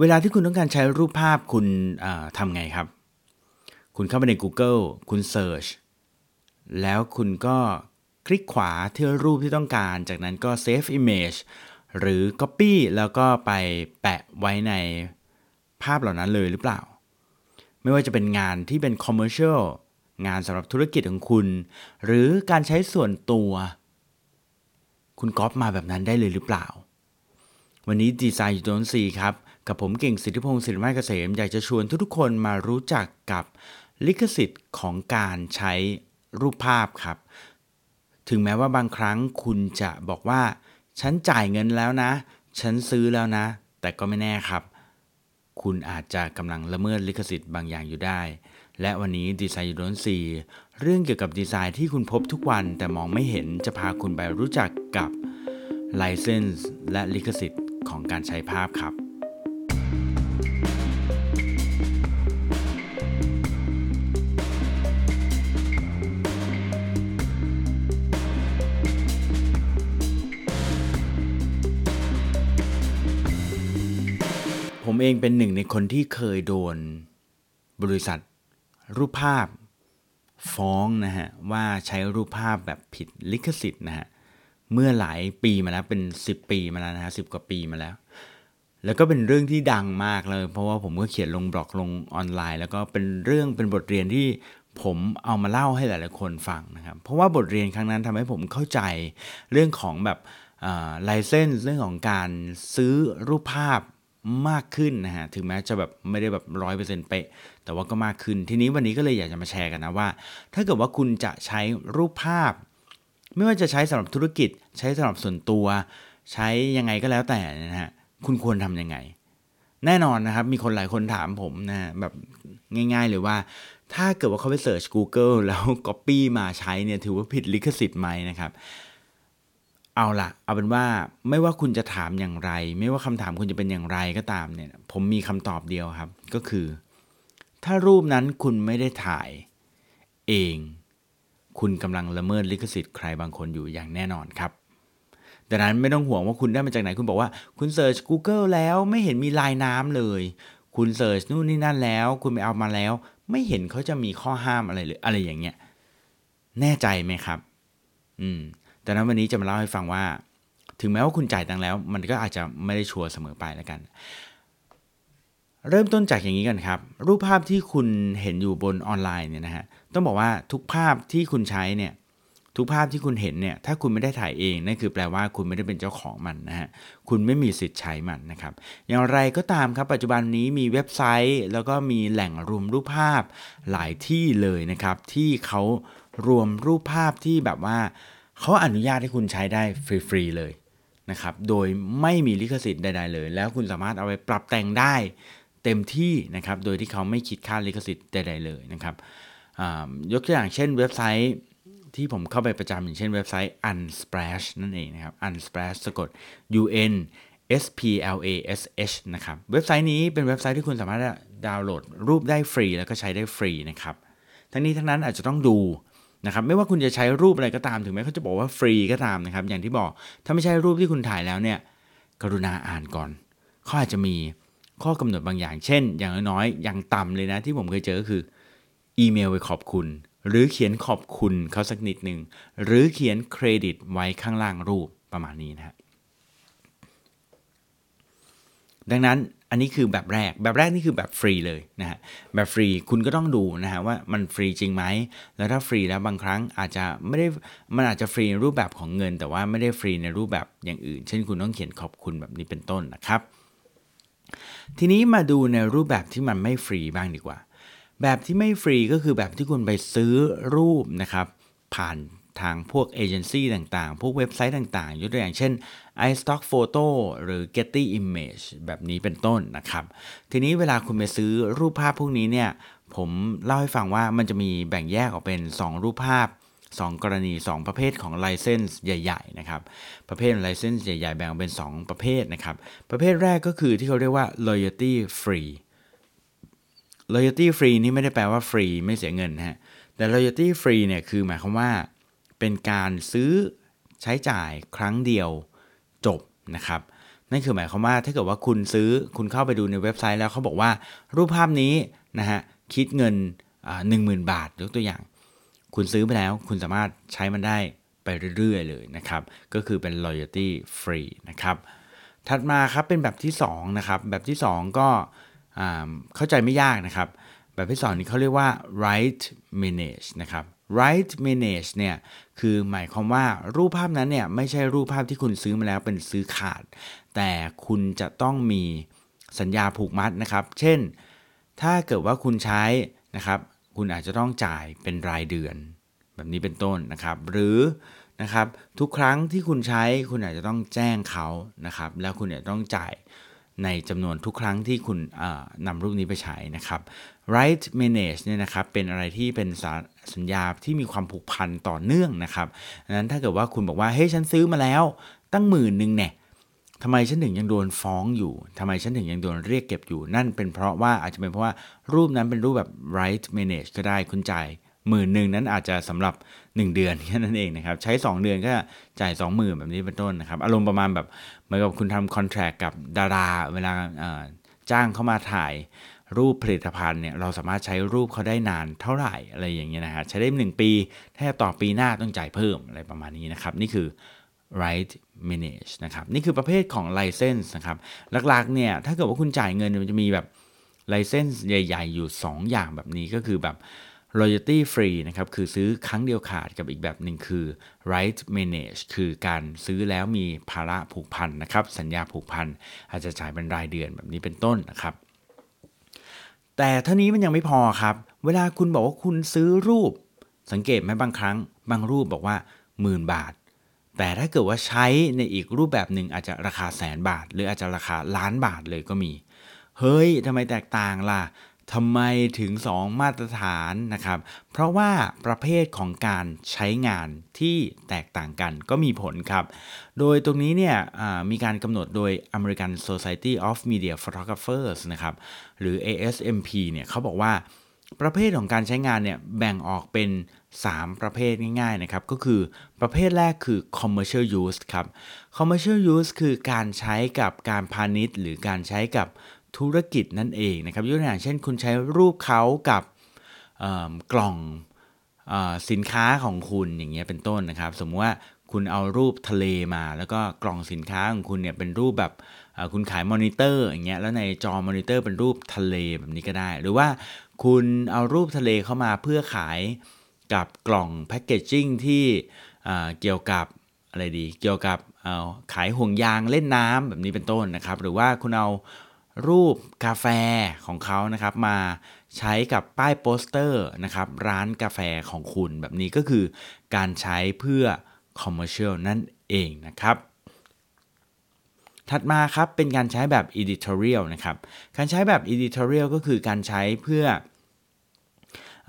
เวลาที่คุณต้องการใช้รูปภาพคุณทำไงครับ คุณเข้าไปใน Google คุณ Search แล้วคุณก็คลิกขวาที่รูปที่ต้องการ จากนั้นก็ Save Image หรือ Copy แล้วก็ไปแปะไว้ในภาพเหล่านั้นเลยหรือเปล่า ไม่ว่าจะเป็นงานที่เป็น Commercial งานสำหรับธุรกิจของคุณ หรือการใช้ส่วนตัว คุณก๊อปมาแบบนั้นได้เลยหรือเปล่า วันนี้ดีไซน์อยู่ตรงสีครับ กับผมเก่งสิทธิพงศ์สิริมาเกษม อยากจะชวนทุกๆคนมารู้จักกับลิขสิทธิ์ของการใช้รูปภาพครับ ถึงแม้ว่าบางครั้งคุณจะบอกว่า ฉันจ่ายเงินแล้วนะ ฉันซื้อแล้วนะ แต่ก็ไม่แน่ครับ คุณอาจจะกำลังละเมิดลิขสิทธิ์บางอย่างอยู่ได้ และวันนี้ดีไซน์ยูโดนซีเรื่องเกี่ยวกับดีไซน์ที่คุณพบทุกวันแต่มองไม่เห็นจะพาคุณไปรู้จักกับไลเซนส์และลิขสิทธิ์ ของการใช้ภาพครับ ผมเองเป็นหนึ่งในคนที่เคยโดนบริษัทรูปภาพฟ้องนะฮะว่าใช้รูปภาพแบบผิดลิขสิทธิ์นะฮะ เมื่อหลายปีมาแล้วเป็น 10 ปีมาแล้วนะฮะสิกว่าปีมาแล้ว แล้วก็เป็นเรื่องที่ดังมากเลย เพราะว่าผมก็เขียนลงบล็อกลงออนไลน์ แล้วก็เป็นเรื่องเป็นบทเรียนที่ผมเอามาเล่าให้หลายๆคนฟังนะครับ เพราะว่าบทเรียนครั้งนั้นทำให้ผมเข้าใจเรื่องของแบบไลเซนส์เรื่องของการซื้อรูปภาพมากขึ้นนะฮะถึงแม้จะแบบไม่ได้แบบร้อยเปอร์เซ็นต์เป๊ะ แต่ว่าก็มากขึ้น ทีนี้วันนี้ก็เลยอยากจะมาแชร์กันนะว่า ถ้าเกิดว่าคุณจะใช้รูปภาพ ไม่ว่าจะใช้สำหรับธุรกิจ ใช้สำหรับส่วนตัว ใช้ยังไงก็แล้วแต่นะฮะคุณควรทำยังไง แน่นอนนะครับ มีคนหลายคนถามผมนะแบบง่าย ๆ เลยว่า ถ้าเกิดว่าเขาไปเสิร์ช Google แล้ว Copy มาใช้เนี่ยถือว่าผิดลิขสิทธิ์ไหมนะครับเอาละเอาเป็นว่าไม่ว่าคุณจะถามอย่างไร ไม่ว่าคำถามคุณจะเป็นอย่างไรก็ตามเนี่ย ผมมีคำตอบเดียวครับ ก็คือ ถ้ารูปนั้นคุณไม่ได้ถ่ายเอง คุณกำลังละเมิดลิขสิทธิ์ใครบางคนอยู่อย่างแน่นอนครับดังนั้นไม่ต้องห่วงว่าคุณได้มาจากไหนคุณบอกว่า คุณเสิร์ช Google แล้วไม่เห็นมีลายน้ำเลย คุณเสิร์ชนู่นนี่นั่นแล้ว คุณไปเอามาแล้ว ไม่เห็นเขาจะมีข้อห้ามอะไรเลยอะไรอย่างเงี้ยแน่ใจไหมครับ อืมแต่นั้นวันนี้จะมาเล่าให้ฟังว่า ถึงแม้ว่าคุณจ่ายตังแล้ว มันก็อาจจะไม่ได้ชัวร์เสมอไปแล้วกัน เริ่มต้นจากอย่างนี้กันครับ รูปภาพที่คุณเห็นอยู่บนออนไลน์เนี่ยนะฮะต้องบอกว่าทุกภาพที่คุณใช้เนี่ยทุกภาพที่คุณเห็นเนี่ยถ้าคุณไม่ได้ถ่ายเองนั่นคือแปลว่าคุณไม่ได้เป็นเจ้าของมันนะฮะคุณไม่มีสิทธิ์ใช้มันนะครับ อย่างไรก็ตามครับปัจจุบันนี้มีเว็บไซต์ แล้วก็มีแหล่งรวมรูปภาพหลายที่เลยนะครับ ที่เขารวมรูปภาพที่แบบว่าเขาอนุญาตให้คุณใช้ได้ฟรีๆเลยนะครับโดยไม่มีลิขสิทธิ์ใด ๆ เลย แล้วคุณสามารถเอาไปปรับแต่งได้ เต็มที่นะครับโดยที่เขาไม่คิดค่าลิขสิทธิ์ใดๆเลยนะครับยกตัวอย่างเช่นเว็บไซต์ที่ผมเข้าไปประจำอย่างเช่นเว็บไซต์ unsplash นั่นเองนะครับ unsplash สะกด u n s p l a s h นะครับเว็บไซต์นี้เป็นเว็บไซต์ที่คุณสามารถดาวน์โหลดรูปได้ฟรี แล้วก็ใช้ได้ฟรีนะครับทั้งนี้ทั้งนั้นอาจจะต้องดูนะครับไม่ว่าคุณจะใช้รูปอะไรก็ตามถึงแม้เขาจะบอกว่าฟรีก็ตามนะครับอย่างที่บอกถ้าไม่ใช่รูปที่คุณถ่ายแล้วเนี่ยกรุณาอ่านก่อนเขาอาจจะมี ข้อกำหนดบางอย่าง เช่น อย่างน้อยๆอย่างต่ำเลยนะ ที่ผมเคยเจอก็คือ อีเมลไปขอบคุณ หรือเขียนขอบคุณเขาสักนิดหนึ่งหรือเขียนเครดิตไว้ข้างล่างรูปประมาณนี้นะฮะดังนั้นอันนี้คือแบบแรกแบบแรกนี่คือแบบฟรีเลยนะฮะแบบฟรีคุณก็ต้องดูนะฮะว่ามันฟรีจริงไหมแล้วถ้าฟรีแล้วบางครั้งอาจจะไม่ได้มันอาจจะฟรีในรูปแบบของเงิน แต่ว่าไม่ได้ฟรีในรูปแบบอย่างอื่น เช่นคุณต้องเขียนขอบคุณแบบนี้เป็นต้นนะครับ ทีนี้มาดูในรูปแบบที่มันไม่ฟรีบ้างดีกว่า แบบที่ไม่ฟรีก็คือแบบที่คุณไปซื้อรูปนะครับผ่านทางพวกเอเจนซี่ต่างๆ พวกเว็บไซต์ต่างๆ ยกตัวอย่างเช่น iStock Photo หรือ Getty Image แบบนี้เป็นต้นนะครับ ทีนี้เวลาคุณไปซื้อรูปภาพพวกนี้เนี่ย ผมเล่าให้ฟังว่ามันจะมีแบ่งแยกออกเป็น 2 รูปภาพ 2 กรณี 2 ประเภทของ license ใหญ่ๆนะครับประเภท license ใหญ่ๆ แบ่งเป็น 2 ประเภทนะครับประเภทแรกก็คือที่เขาเรียกว่า loyalty free loyalty free นี่ไม่ได้แปลว่าฟรีไม่เสียเงินฮะแต่ loyalty free เนี่ยคือหมายความว่าเป็นการซื้อใช้จ่ายครั้งเดียวจบนะครับนั่นคือหมายความว่าถ้าเกิดว่าคุณซื้อคุณเข้าไปดูในเว็บไซต์แล้วเขาบอกว่ารูปภาพนี้นะฮะคิดเงินหนึ่งหมื่นบาทยกตัวอย่าง คุณซื้อไปแล้ว คุณสามารถใช้มันได้ไปเรื่อยๆเลยนะครับ ก็คือเป็น loyalty free นะครับ ถัดมาครับเป็นแบบที่2นะครับ แบบที่ 2 ก็เข้าใจไม่ยากนะครับ แบบที่ 2 นี้เขาเรียกว่า right manage นะครับ right manage เนี่ยคือหมายความว่ารูปภาพนั้นเนี่ยไม่ใช่รูปภาพที่คุณซื้อมาแล้วเป็นซื้อขาด แต่คุณจะต้องมีสัญญาผูกมัดนะครับ เช่น ถ้าเกิดว่าคุณใช้นะครับ คุณอาจจะต้องจ่ายเป็นรายเดือน แบบนี้เป็นต้นนะครับ หรือนะครับทุกครั้งที่คุณใช้คุณอาจจะต้องแจ้งเขานะครับ แล้วคุณจะต้องจ่ายในจำนวนทุกครั้งที่คุณนำรูปนี้ไปใช้นะครับ right manage เนี่ยนะครับเป็นอะไรที่เป็นสัญญาที่มีความผูกพันต่อเนื่องนะครับดังนั้นถ้าเกิดว่าคุณบอกว่าเฮ้ยฉันซื้อมาแล้วตั้งหมื่นหนึ่งเนี่ย ทำไมฉันถึงยังโดนฟ้องอยู่ทำไมฉันถึงยังโดนเรียกเก็บอยู่ นั่นเป็นเพราะว่าอาจจะเป็นเพราะว่ารูปนั้นเป็นรูปแบบ right manage ก็ได้คุณจ่ายหมื่นหนึ่งนั้นอาจจะสำหรับ 1 เดือนแค่นั้นเองนะครับใช้ 2 เดือนก็จ่าย 2 0,000 แบบนี้เป็นต้นนะครับอารมณ์ประมาณแบบเหมือนกับคุณทำคอนแทรคกับดาราเวลาจ้างเข้ามาถ่ายรูปผลิตภัณฑ์เนี่ยเราสามารถใช้รูปเขาได้นานเท่าไหร่อะไรอย่างเงี้ยนะฮะใช้ได้ 1 ปี ถ้าต่อปีหน้าต้องจ่ายเพิ่มอะไรประมาณนี้นะครับนี่คือ right manage นะครับนี่คือประเภทของ license นะครับหลักๆเนี่ยถ้าเกิดว่าคุณจ่ายเงินมันจะมีแบบ license ใหญ่ ๆ อยู่ 2 อย่างแบบนี้ก็คือแบบ royalty free นะครับคือซื้อครั้งเดียวขาดกับอีกแบบหนึ่งคือ right manage คือการซื้อแล้วมีภาระผูกพันนะครับสัญญาผูกพันอาจจะจ่ายเป็นรายเดือนแบบนี้เป็นต้นนะครับ แต่เท่านี้มันยังไม่พอครับ เวลาคุณบอกว่าคุณซื้อรูปสังเกตไหมบางครั้ง บางรูปบอกว่าหมื่นบาท แต่ถ้าเกิดว่าใช้ในอีกรูปแบบหนึ่งอาจจะราคาแสนบาท หรืออาจจะราคาล้านบาทเลยก็มี เฮ้ยทำไมแตกต่างล่ะทำไมถึง 2 มาตรฐานนะครับ เพราะว่าประเภทของการใช้งานที่แตกต่างกันก็มีผลครับ โดยตรงนี้เนี่ยมีการกำหนดโดย American Society of Media Photographers นะครับ หรือ ASMP เนี่ยเขาบอกว่า ประเภทของการใช้งานเนี่ยแบ่งออกเป็น 3 ประเภทง่ายๆนะครับ ก็คือประเภทแรกคือ commercial use ครับ commercial use คือการใช้กับการพาณิชย์ หรือการใช้กับธุรกิจนั่นเองนะครับยกตัวอย่างเช่น คุณใช้รูปเขากับกล่องสินค้าของคุณอย่างเงี้ยเป็นต้นนะครับ สมมติว่าคุณเอารูปทะเลมา แล้วก็กล่องสินค้าของคุณเนี่ยเป็นรูปแบบคุณขายมอนิเตอร์อย่างเงี้ยแล้วในจอมอนิเตอร์เป็นรูปทะเลแบบนี้ก็ได้ หรือว่า คุณเอารูปทะเลเข้ามาเพื่อขายกับกล่อง packaging ที่เกี่ยวกับอะไรดี เกี่ยวกับขายห่วงยางเล่นน้ำแบบนี้เป็นต้นนะครับ หรือว่าคุณเอารูปกาแฟของเขานะครับ มาใช้กับป้ายโปสเตอร์นะครับ ร้านกาแฟของคุณแบบนี้ก็คือการใช้เพื่อ commercial นั่นเองนะครับ ถัดมาครับเป็นการใช้แบบ editorial นะครับการใช้แบบ editorial ก็คือการใช้เพื่อ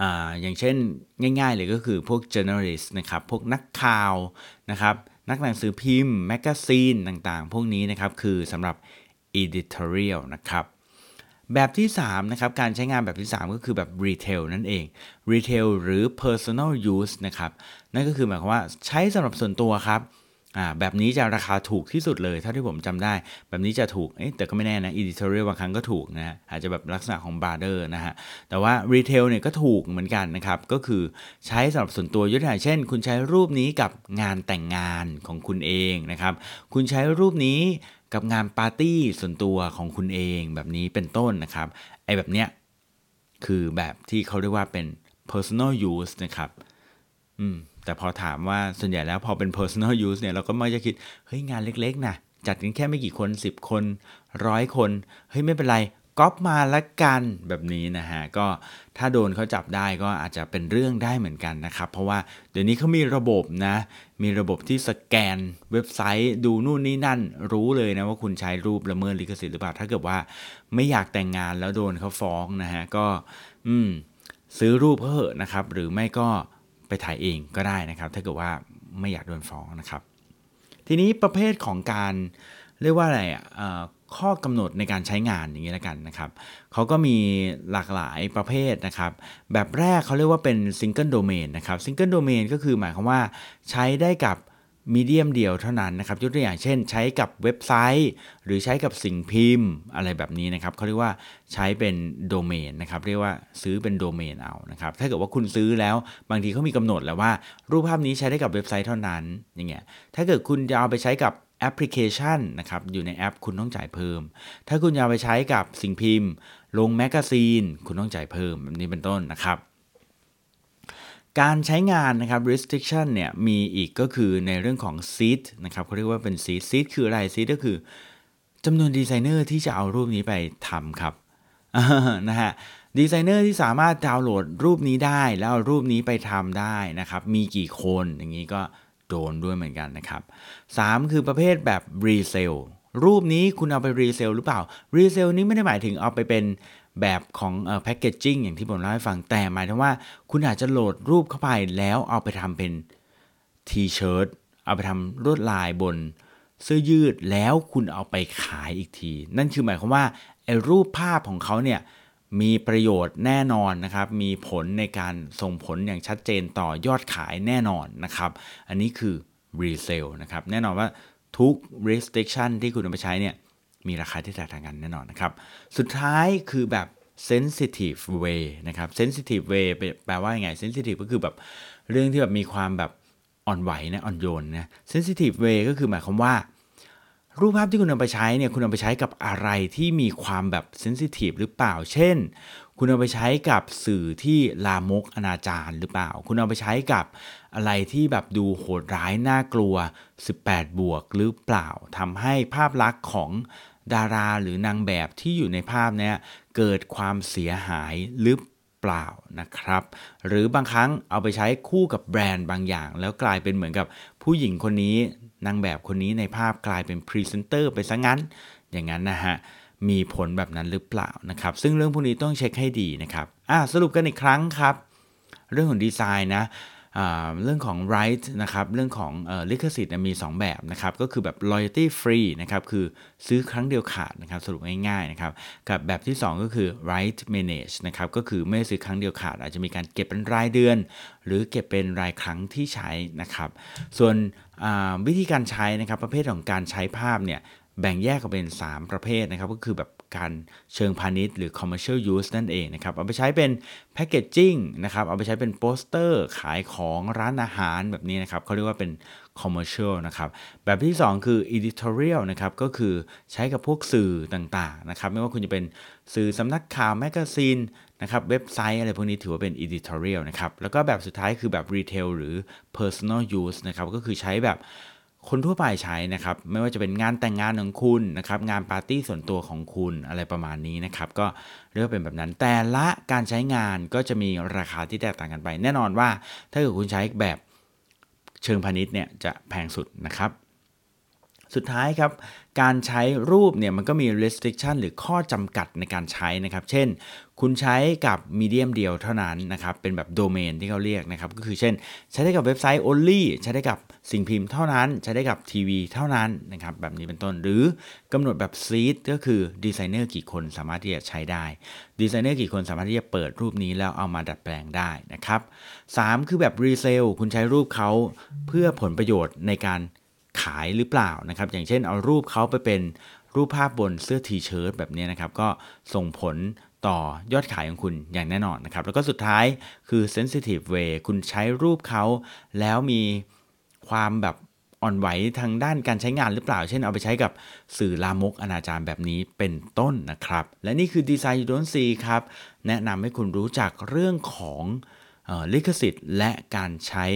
ออย่างเช่นง่าย ๆ เลยก็คือพวก journalist นะครับพวกนักข่าวนะครับนักหนังสือพิมพ์ แมกกาซีนต่างๆ พวกนี้นะครับคือสำหรับ editorial นะครับแบบที่3นะครับการใช้งานแบบที่ 3 ก็คือแบบ retail นั่นเอง retail หรือ personal use นะครับนั่นก็คือหมายความว่าใช้สำหรับส่วนตัวครับ อ่าแบบนี้จะราคาถูกที่สุดเลยเท่าที่ผมจำได้ แบบนี้จะถูกเอ๊ะแต่ก็ไม่แน่นะ editorial บางครั้งก็ถูกนะฮะอาจจะแบบลักษณะของ barter นะฮะแต่ว่า retail เนี่ยก็ถูกเหมือนกันนะครับ ก็คือใช้สำหรับส่วนตัวยกตัวอย่างเช่น คุณใช้รูปนี้กับงานแต่งงานของคุณเองนะครับ คุณใช้รูปนี้กับงานปาร์ตี้ส่วนตัวของคุณเองแบบนี้เป็นต้นนะครับไอ้แบบเนี้ยคือแบบที่เขาเรียกว่าเป็น personal use นะครับ อืม แต่พอถามว่าส่วนใหญ่แล้วพอเป็น personal use เนี่ยเราก็ไม่จะคิด เฮ้ย งานเล็กๆนะจัดกันแค่ไม่กี่คน 10 คนร้อยคน เฮ้ย ไม่เป็นไรก๊อปมาละกันแบบนี้นะฮะ ก็ถ้าโดนเขาจับได้ก็อาจจะเป็นเรื่องได้เหมือนกันนะครับ เพราะว่าเดี๋ยวนี้เขามีระบบนะ มีระบบที่สแกนเว็บไซต์ดูนู่นนี่นั่น รู้เลยนะว่าคุณใช้รูปละเมิดลิขสิทธิ์หรือเปล่า ถ้าเกิดว่าไม่อยากแต่งงานแล้วโดนเขาฟ้องนะฮะ ก็ อืม ซื้อรูปเขาเหอะนะครับ หรือไม่ก็ ไปถ่ายเองก็ได้นะครับ ถ้าเกิดว่าไม่อยากโดนฟ้องนะครับ ทีนี้ประเภทของการเรียกว่าอะไรอะข้อกำหนดในการใช้งานอย่างนี้แล้วกันนะครับเขาก็มีหลากหลายประเภทนะครับ แบบแรกเขาเรียกว่าเป็น single domain นะครับ single domain ก็คือหมายความว่าใช้ได้กับ medium เดียวเท่านั้นนะครับยกตัวอย่างเช่น ใช้กับเว็บไซต์ หรือใช้กับสิ่งพิมพ์อะไรแบบนี้นะครับเขาเรียกว่าใช้เป็นโดเมนนะครับเรียกว่าซื้อเป็นโดเมนเอานะครับถ้าเกิดว่าคุณซื้อแล้วบางทีเขามีกำหนดแล้วว่า รูปภาพนี้ใช้ได้กับเว็บไซต์เท่านั้นอย่างเงี้ยถ้าเกิดคุณจะเอาไปใช้กับแอปพลิเคชันนะครับอยู่ในแอปคุณต้องจ่ายเพิ่ม ถ้าคุณจะเอาไปใช้กับสิ่งพิมพ์ ลง magazine คุณต้องจ่ายเพิ่มแบบนี้เป็นต้นนะครับ การใช้งานนะครับ restriction เนี่ยมีอีกก็คือในเรื่องของ seed นะครับเขาเรียกว่าเป็น seed seed คืออะไร seed ก็คือจำนวนดีไซเนอร์ที่จะเอารูปนี้ไปทำครับนะฮะดีไซเนอร์ที่สามารถดาวน์โหลดรูปนี้ได้ แล้วเอารูปนี้ไปทำได้นะครับ มีกี่คนอย่างนี้ก็โดนด้วยเหมือนกันนะครับ 3 คือประเภทแบบ resale รูปนี้คุณเอาไป resale หรือเปล่า resale นี้ไม่ได้หมายถึงเอาไปเป็น แบบของ packaging อย่างที่ผมเล่าให้ฟังแต่หมายถึงว่า คุณอาจจะโหลดรูปเข้าไปแล้วเอาไปทำเป็น T-shirt เอาไปทำลวดลายบนเสื้อยืดแล้วคุณเอาไปขายอีกที นั่นคือหมายความว่าไอ้รูปภาพของเขาเนี่ยมีประโยชน์แน่นอนนะครับ มีผลในการส่งผลอย่างชัดเจนต่อยอดขายแน่นอนนะครับ อันนี้คือ resale นะครับ แน่นอนว่าทุก restriction ที่คุณเอาไปใช้เนี่ย มีราคาที่แตกต่างกันแน่นอนนะครับ สุดท้ายคือแบบ sensitive way นะครับ sensitive way แปลว่ายังไง sensitive ก็คือแบบเรื่องที่แบบมีความแบบอ่อนไหวนะอ่อนโยนนะ sensitive way ก็คือหมายความว่า รูปภาพที่คุณเอาไปใช้เนี่ยคุณเอาไปใช้กับอะไรที่มีความแบบเซนซิทีฟหรือเปล่า เช่น คุณเอาไปใช้กับสื่อที่ลามกอนาจารหรือเปล่า คุณเอาไปใช้กับอะไรที่แบบดูโหดร้ายน่ากลัว 18 บวกหรือเปล่าทำให้ภาพลักษณ์ของ ดาราหรือนางแบบที่อยู่ในภาพเนี้ยเกิดความเสียหายหรือเปล่านะครับ หรือบางครั้งเอาไปใช้คู่กับแบรนด์บางอย่าง แล้วกลายเป็นเหมือนกับผู้หญิงคนนี้นางแบบคนนี้ในภาพกลายเป็นพรีเซนเตอร์ไปซะงั้น อย่างนั้นนะฮะมีผลแบบนั้นหรือเปล่านะครับ ซึ่งเรื่องพวกนี้ต้องเช็คให้ดีนะครับอะสรุปกันอีกครั้งครับ เรื่องของดีไซน์นะ เรื่องของ right นะครับเรื่องของลิขสิทธิ์มี 2 แบบนะครับก็คือแบบ royalty free นะครับคือซื้อครั้งเดียวขาดนะครับสรุปง่ายๆนะครับกับแบบที่ 2 ก็คือ right manage นะครับก็คือไม่ซื้อครั้งเดียวขาด อาจจะมีการเก็บเป็นรายเดือน หรือเก็บเป็นรายครั้งที่ใช้นะครับส่วนวิธีการใช้นะครับประเภทของการใช้ภาพเนี่ยแบ่งแยกออกเป็น 3 ประเภทนะครับก็คือแบบ การเชิงพาณิชย์หรือ commercial use นั่นเองนะครับ เอาไปใช้เป็น packaging นะครับ เอาไปใช้เป็นโปสเตอร์ขายของร้านอาหารแบบนี้นะครับเขาเรียกว่าเป็น commercial นะครับ แบบที่ 2 คือ editorial นะครับ ก็คือใช้กับพวกสื่อต่างๆนะครับ ไม่ว่าคุณจะเป็นสื่อสำนักข่าวแมกกาซีนนะครับ เว็บไซต์อะไรพวกนี้ถือว่าเป็น editorial นะครับ แล้วก็แบบสุดท้ายคือแบบ retail หรือ personal use นะครับ ก็คือใช้แบบ คนทั่วไปใช้นะครับ ไม่ว่าจะเป็นงานแต่งงานของคุณนะครับ งานปาร์ตี้ส่วนตัวของคุณอะไรประมาณนี้นะครับ ก็เรียกเป็นแบบนั้น แต่ละการใช้งานก็จะมีราคาที่แตกต่างกันไป แน่นอนว่าถ้าเกิดคุณใช้แบบเชิงพาณิชย์เนี่ยจะแพงสุดนะครับ สุดท้ายครับ การใช้รูปเนี่ยมันก็มี restriction หรือข้อจำกัดในการใช้นะครับ เช่น คุณใช้กับมีเดียมเดียวเท่านั้นนะครับ เป็นแบบโดเมนที่เขาเรียกนะครับ ก็คือเช่น ใช้ได้กับเว็บไซต์ only ใช้ได้กับสิ่งพิมพ์เท่านั้น ใช้ได้กับทีวีเท่านั้นนะครับ แบบนี้เป็นต้น หรือกำหนดแบบซีดก็คือดีไซเนอร์กี่คนสามารถที่จะใช้ได้ ดีไซเนอร์กี่คนสามารถที่จะเปิดรูปนี้แล้วเอามาดัดแปลงได้นะครับ 3 คือแบบ resale คุณใช้รูปเขาเพื่อผลประโยชน์ในการ ขายหรือเปล่านะครับอย่างเช่นเอารูปเขาไปเป็นรูปภาพบนเสื้อ T-shirt แบบนี้นะครับก็ส่งผลต่อยอดขายของคุณอย่างแน่นอนนะครับ แล้วก็สุดท้ายคือ sensitive way คุณใช้รูปเขาแล้วมีความแบบอ่อนไหวทางด้านการใช้งานหรือเปล่า เช่นเอาไปใช้กับสื่อลามกอนาจารแบบนี้เป็นต้นนะครับ และนี่คือดีไซน์ยูโดนซีครับ แนะนำให้คุณรู้จักเรื่องของลิขสิทธิ์และการใช้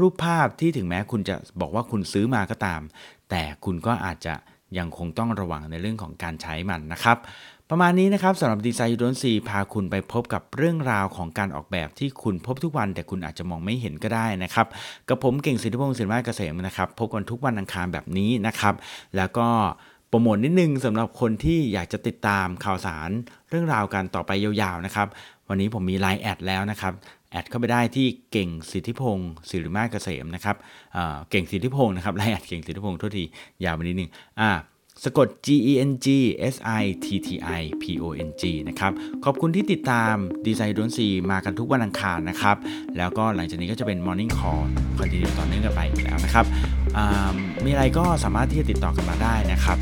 รูปภาพที่ถึงแม้คุณจะบอกว่าคุณซื้อมาก็ตาม แต่คุณก็อาจจะยังคงต้องระวังในเรื่องของการใช้มันนะครับ ประมาณนี้นะครับสำหรับดีไซน์ยูโดนซีพาคุณไปพบกับเรื่องราวของการออกแบบที่คุณพบทุกวัน แต่คุณอาจจะมองไม่เห็นก็ได้นะครับกับผมเก่งสิทธิพงศ์สิริมาเกษมนะครับพบกันทุกวันอังคารแบบนี้นะครับ แล้วก็โปรโมทนิดนึงสำหรับคนที่อยากจะติดตามข่าวสารเรื่องราวกันต่อไปยาวๆนะครับ วันนี้ผมมีไลน์แอดแล้วนะครับแอดเข้าไปได้ที่เก่งสิทธิพงศ์สิริมาเกษมนะครับเก่งสิทธิพงศ์นะครับไลน์แอดเก่งสิทธิพงศ์ทุกทียาวไปนิดนึงอ่าสะกด G E N G S I T T I P O N G นะครับ ขอบคุณที่ติดตามดีไซน์ดนซีมากันทุกวันอังคารนะครับ แล้วก็หลังจากนี้ก็จะเป็น Morning Call คอนติเนียต่อเนื่องกันไปอีกแล้วนะครับ มีอะไรก็สามารถที่จะติดต่อกันมาได้นะครับ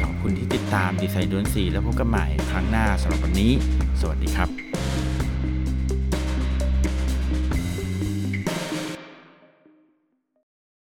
ขอบคุณที่ติดตามดีไซน์ดนซีแล้วพบกันใหม่ครั้งหน้าสำหรับวันนี้ สวัสดีครับ